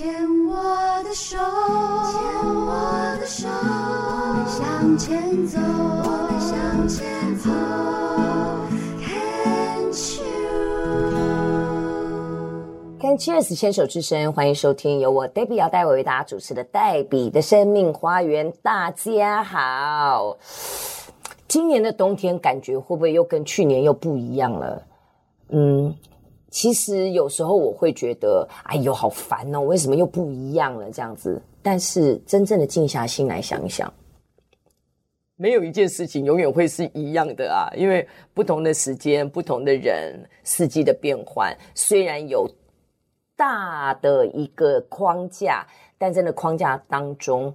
牵我的手，牵我的手，我们向前走，我们向前走。Can Cheers 牵手之声，欢迎收听由我 Debbie 姚代伟为大家主持的黛比的生命花园。大家好，今年的冬天感觉会不会又跟去年又不一样了？嗯。其实有时候我会觉得，哎呦，好烦哦！为什么又不一样了？这样子，但是真正的静下心来想一想，没有一件事情永远会是一样的啊！因为不同的时间、不同的人、四季的变换，虽然有大的一个框架，但在那框架当中，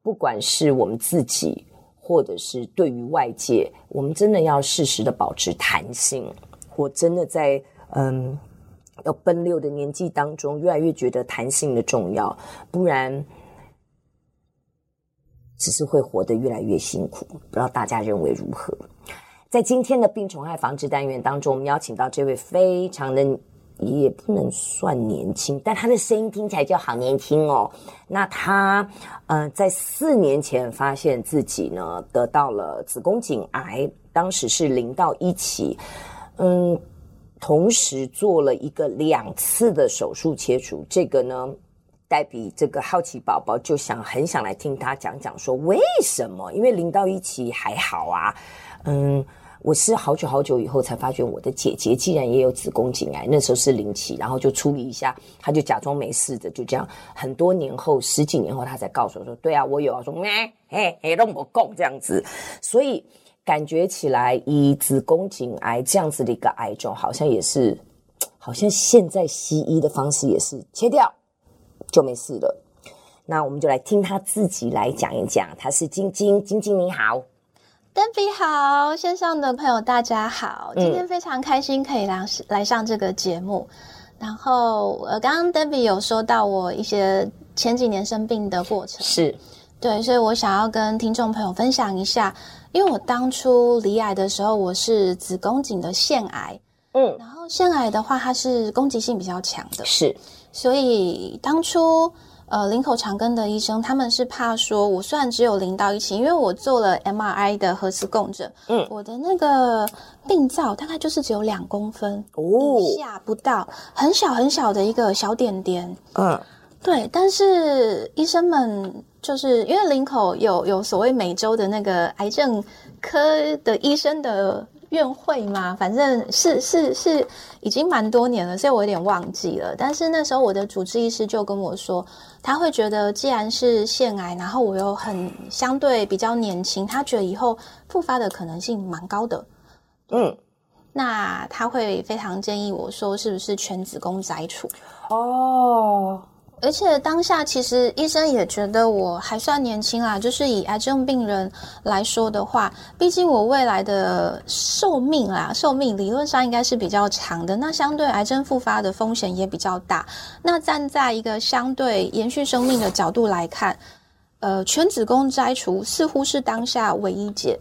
不管是我们自己，或者是对于外界，我们真的要适时的保持弹性。我真的在。嗯，要奔六的年纪当中，越来越觉得弹性的重要，不然只是会活得越来越辛苦。不知道大家认为如何？在今天的病虫害防治单元当中，我们邀请到这位非常的，也不能算年轻，但他的声音听起来就好年轻哦。那他呃，在四年前发现自己呢得到了子宫颈癌，当时是零到一期，嗯。同时做了一个两次的手术切除，这个呢，黛比这个好奇宝宝就想很想来听他讲讲说为什么？因为零到一期还好啊，嗯，我是好久好久以后才发觉我的姐姐竟然也有子宫颈癌，那时候是零期，然后就处理一下，他就假装没事的，就这样。很多年后，十几年后，他才告诉我说：“对啊，我有啊。”说：“哎哎哎，让我讲这样子。”所以。感觉起来，以子宫颈癌这样子的一个癌症，好像也是，好像现在西医的方式也是切掉就没事了。那我们就来听他自己来讲一讲。他是晶晶，晶晶你好，Debbie 好，线上的朋友大家好，今天非常开心可以来来上这个节目。嗯、然后呃，刚刚 Debbie 有说到我一些前几年生病的过程，是对，所以我想要跟听众朋友分享一下。因为我当初罹癌的时候，我是子宫颈的腺癌，嗯，然后腺癌的话，它是攻击性比较强的，是，所以当初呃林口长庚的医生他们是怕说，我虽然只有零到一期，因为我做了 MRI 的核磁共振，嗯，我的那个病灶大概就是只有两公分哦，以下不到，很小很小的一个小点点，嗯，对，但是医生们。就是因为林口有有所谓每周的那个癌症科的医生的院会嘛，反正是是是已经蛮多年了，所以我有点忘记了。但是那时候我的主治医师就跟我说，他会觉得既然是腺癌，然后我又很相对比较年轻，他觉得以后复发的可能性蛮高的。嗯，那他会非常建议我说，是不是全子宫摘除？哦。而且当下其实医生也觉得我还算年轻啦，就是以癌症病人来说的话，毕竟我未来的寿命啦，寿命理论上应该是比较长的，那相对癌症复发的风险也比较大。那站在一个相对延续生命的角度来看，呃，全子宫摘除似乎是当下唯一解。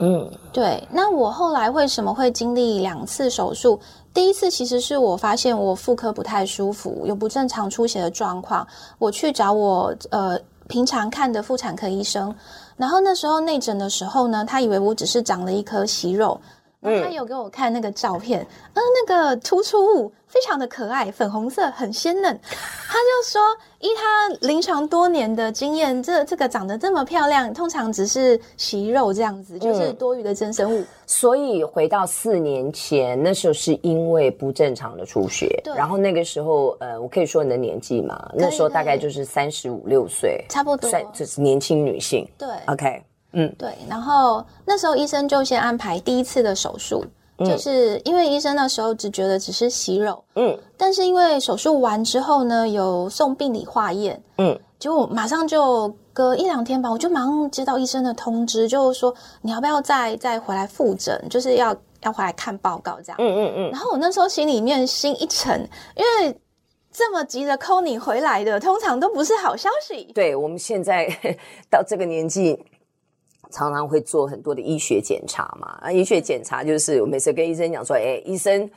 嗯，对。那我后来为什么会经历两次手术？第一次其实是我发现我妇科不太舒服，有不正常出血的状况，我去找我呃平常看的妇产科医生，然后那时候内诊的时候呢，他以为我只是长了一颗息肉。嗯，他有给我看那个照片，嗯，那个突出物非常的可爱，粉红色，很鲜嫩。他就说，依他临床多年的经验，这这个长得这么漂亮，通常只是息肉这样子，就是多余的增生物。嗯，所以回到四年前，那时候是因为不正常的出血，然后那个时候，呃，我可以说你的年纪嘛？那时候大概就是三十五六岁，差不多，算就是年轻女性。对，OK。嗯，对，然后那时候医生就先安排第一次的手术，嗯、就是因为医生那时候只觉得只是息肉，嗯，但是因为手术完之后呢，有送病理化验，嗯，结果马上就隔一两天吧，我就马上接到医生的通知，就是说你要不要再再回来复诊，就是要要回来看报告这样，嗯嗯嗯，然后我那时候心里面心一沉，因为这么急着 call 你回来的，通常都不是好消息。对，我们现在 到这个年纪。常常会做很多的医学检查嘛，啊，医学检查就是我每次跟医生讲说，哎，医生，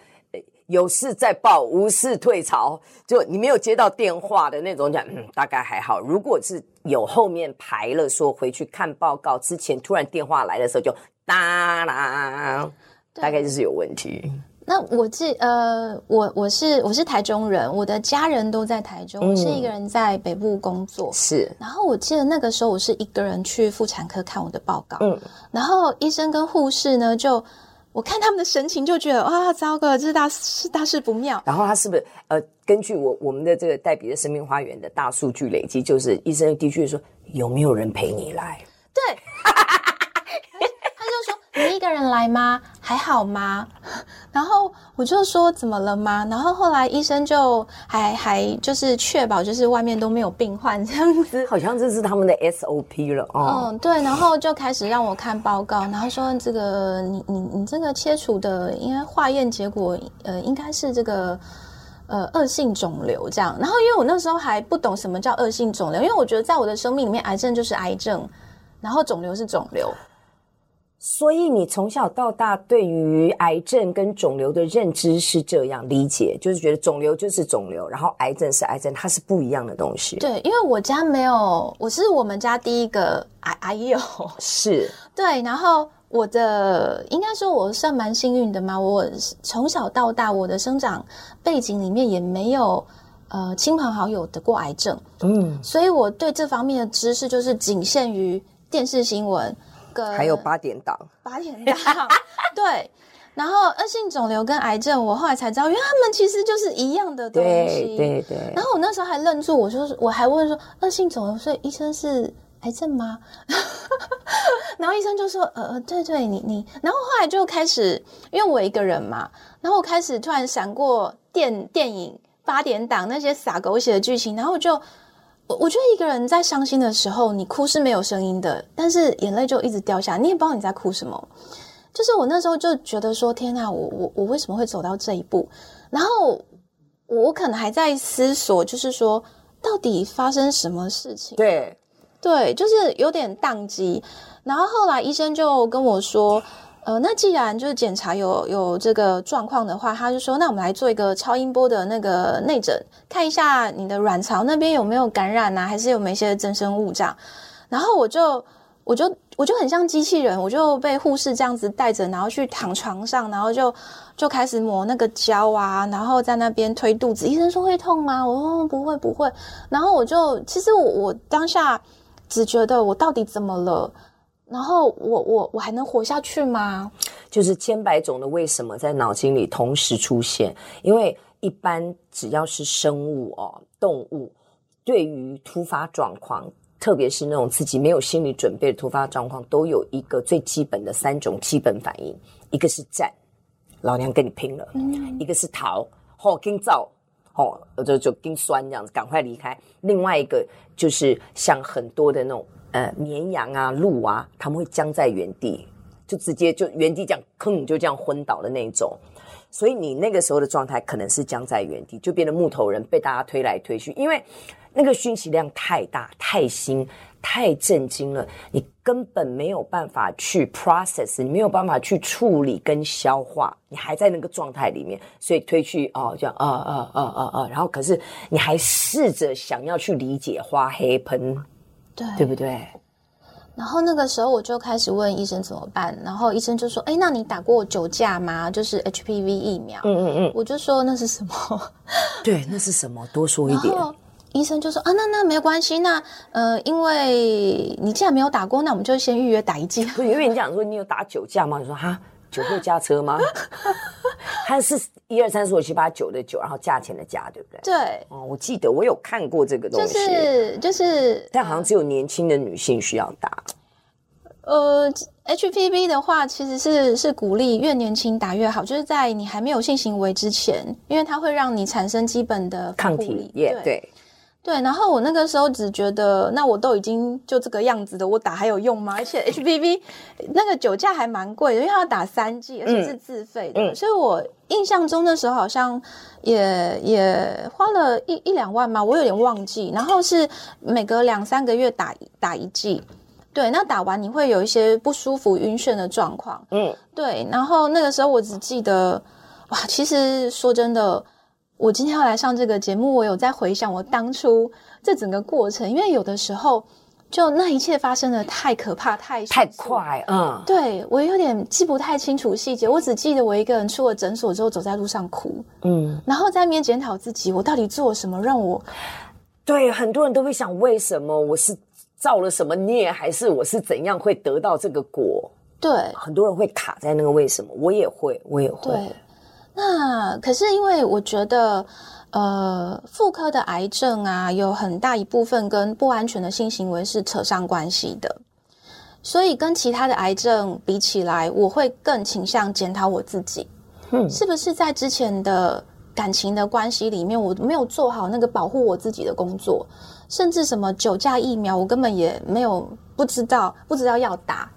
有事再报，无事退潮。就你没有接到电话的那种讲，嗯，大概还好。如果是有后面排了说回去看报告之前，突然电话来的时候就哒啦，大概就是有问题。那我记呃，我我是我是台中人，我的家人都在台中，我是一个人在北部工作。嗯、是，然后我记得那个时候我是一个人去妇产科看我的报告，嗯，然后医生跟护士呢就。我看他们的神情就觉得哇，糟糕，这是大事大事不妙。然后他是不是呃，根据我我们的这个黛比的生命花园的大数据累积，就是医生的确说有没有人陪你来？对。你一个人来吗？还好吗？然后我就说怎么了吗？然后后来医生就还还就是确保就是外面都没有病患这样子，好像这是他们的 SOP 了哦。嗯，对，然后就开始让我看报告，然后说这个你你你这个切除的，因为化验结果呃应该是这个呃恶性肿瘤这样。然后因为我那时候还不懂什么叫恶性肿瘤，因为我觉得在我的生命里面，癌症就是癌症，然后肿瘤是肿瘤。所以你从小到大对于癌症跟肿瘤的认知是这样理解，就是觉得肿瘤就是肿瘤，然后癌症是癌症，它是不一样的东西。对，因为我家没有，我是我们家第一个癌癌友，是对。然后我的应该说我算蛮幸运的嘛，我从小到大我的生长背景里面也没有呃亲朋好友得过癌症，嗯，所以我对这方面的知识就是仅限于电视新闻。还有八点档，八点档，对。然后恶性肿瘤跟癌症，我后来才知道，因为他们其实就是一样的东西。对对对。然后我那时候还愣住，我说，我还问说，恶性肿瘤，所以医生是癌症吗？然后医生就说，呃，对对，你你。然后后来就开始，因为我一个人嘛，然后我开始突然闪过电电影八点档那些撒狗血的剧情，然后我就。我觉得一个人在伤心的时候，你哭是没有声音的，但是眼泪就一直掉下来，你也不知道你在哭什么。就是我那时候就觉得说，天哪，我我我为什么会走到这一步？然后我可能还在思索，就是说到底发生什么事情？对，对，就是有点宕机。然后后来医生就跟我说。呃，那既然就是检查有有这个状况的话，他就说，那我们来做一个超音波的那个内诊，看一下你的卵巢那边有没有感染啊，还是有没有一些增生物这样。然后我就我就我就很像机器人，我就被护士这样子带着，然后去躺床上，然后就就开始抹那个胶啊，然后在那边推肚子。医生说会痛吗？我说不会不会。然后我就其实我我当下只觉得我到底怎么了？然后我我我还能活下去吗？就是千百种的为什么在脑筋里同时出现，因为一般只要是生物哦，动物对于突发状况，特别是那种自己没有心理准备的突发状况，都有一个最基本的三种基本反应：一个是战，老娘跟你拼了；嗯、一个是逃，吼跟造，吼就就跟酸这样子，赶快离开；另外一个就是像很多的那种。呃，绵羊啊，鹿啊，他们会僵在原地，就直接就原地这样，吭就这样昏倒的那种。所以你那个时候的状态可能是僵在原地，就变成木头人被大家推来推去，因为那个讯息量太大、太新、太震惊了，你根本没有办法去 process，你没有办法去处理跟消化，你还在那个状态里面，所以推去哦，这样啊啊啊啊啊，然后可是你还试着想要去理解花黑喷。对，对不对？然后那个时候我就开始问医生怎么办，然后医生就说：“哎，那你打过九价吗？就是 HPV 疫苗。”嗯嗯嗯，我就说那是什么？对，那是什么？多说一点。医生就说：“啊，那那没关系，那呃，因为你既然没有打过，那我们就先预约打一剂。”不是，因为你讲说你有打九价吗？你说哈。酒后驾车吗？它是一二三四五七八九的九，然后价钱的价，对不对？对。哦，我记得我有看过这个东西，就是就是，但好像只有年轻的女性需要打。呃，HPV 的话，其实是是鼓励越年轻打越好，就是在你还没有性行为之前，因为它会让你产生基本的抗体。也对。对对，然后我那个时候只觉得，那我都已经就这个样子的，我打还有用吗？而且 HPV 那个酒价还蛮贵的，因为它要打三剂，而且是自费的，嗯、所以我印象中那时候好像也也花了一一两万嘛，我有点忘记。然后是每隔两三个月打打一剂，对，那打完你会有一些不舒服、晕眩的状况，嗯，对。然后那个时候我只记得。哇，其实说真的，我今天要来上这个节目，我有在回想我当初这整个过程，因为有的时候。就那一切发生的太可怕，太太快，嗯，对，我有点记不太清楚细节，我只记得我一个人出了诊所之后走在路上哭，嗯，然后在那边检讨自己，我到底做了什么让我？对，很多人都会想，为什么我是造了什么孽，还是我是怎样会得到这个果？对，很多人会卡在那个为什么，我也会，我也会。对，那可是因为我觉得。呃，妇科的癌症啊，有很大一部分跟不安全的性行为是扯上关系的，所以跟其他的癌症比起来，我会更倾向检讨我自己，嗯，是不是在之前的感情的关系里面，我没有做好那个保护我自己的工作，甚至什么酒驾疫苗，我根本也没有不知道，不知道要打，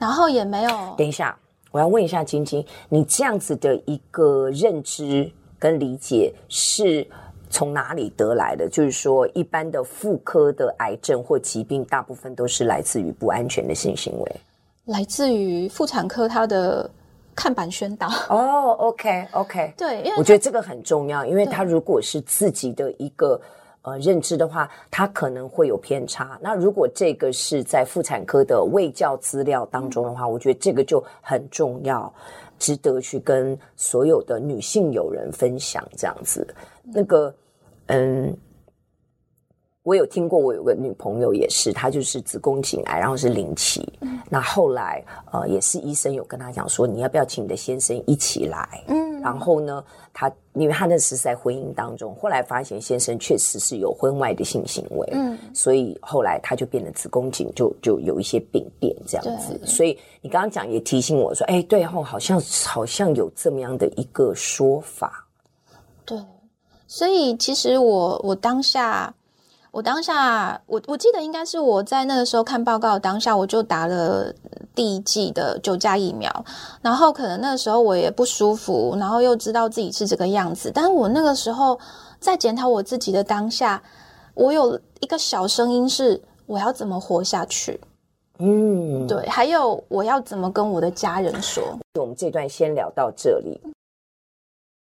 然后也没有。等一下，我要问一下晶晶，你这样子的一个认知。跟理解是从哪里得来的？就是说，一般的妇科的癌症或疾病，大部分都是来自于不安全的性行为，来自于妇产科它的看板宣导。哦，OK，OK，对，因为我觉得这个很重要，因为他如果是自己的一个呃认知的话，它可能会有偏差。那如果这个是在妇产科的卫教资料当中的话，我觉得这个就很重要。值得去跟所有的女性友人分享这样子，那个，嗯，我有听过，我有个女朋友也是，她就是子宫颈癌，然后是零期，嗯，那后来呃也是医生有跟她讲说，你要不要请你的先生一起来，嗯，然后呢，他因为他那时是在婚姻当中，后来发现先生确实是有婚外的性行为，嗯，所以后来他就变得子宫颈就就有一些病变这样子，所以。你刚刚讲也提醒我说，哎，对后好像好像有这么样的一个说法。对，所以其实我我当下，我当下，我我记得应该是我在那个时候看报告当下，我就打了第一季的九价疫苗，然后可能那个时候我也不舒服，然后又知道自己是这个样子，但是我那个时候在检讨我自己的当下，我有一个小声音是我要怎么活下去。嗯，对，还有我要怎么跟我的家人说？我们这段先聊到这里。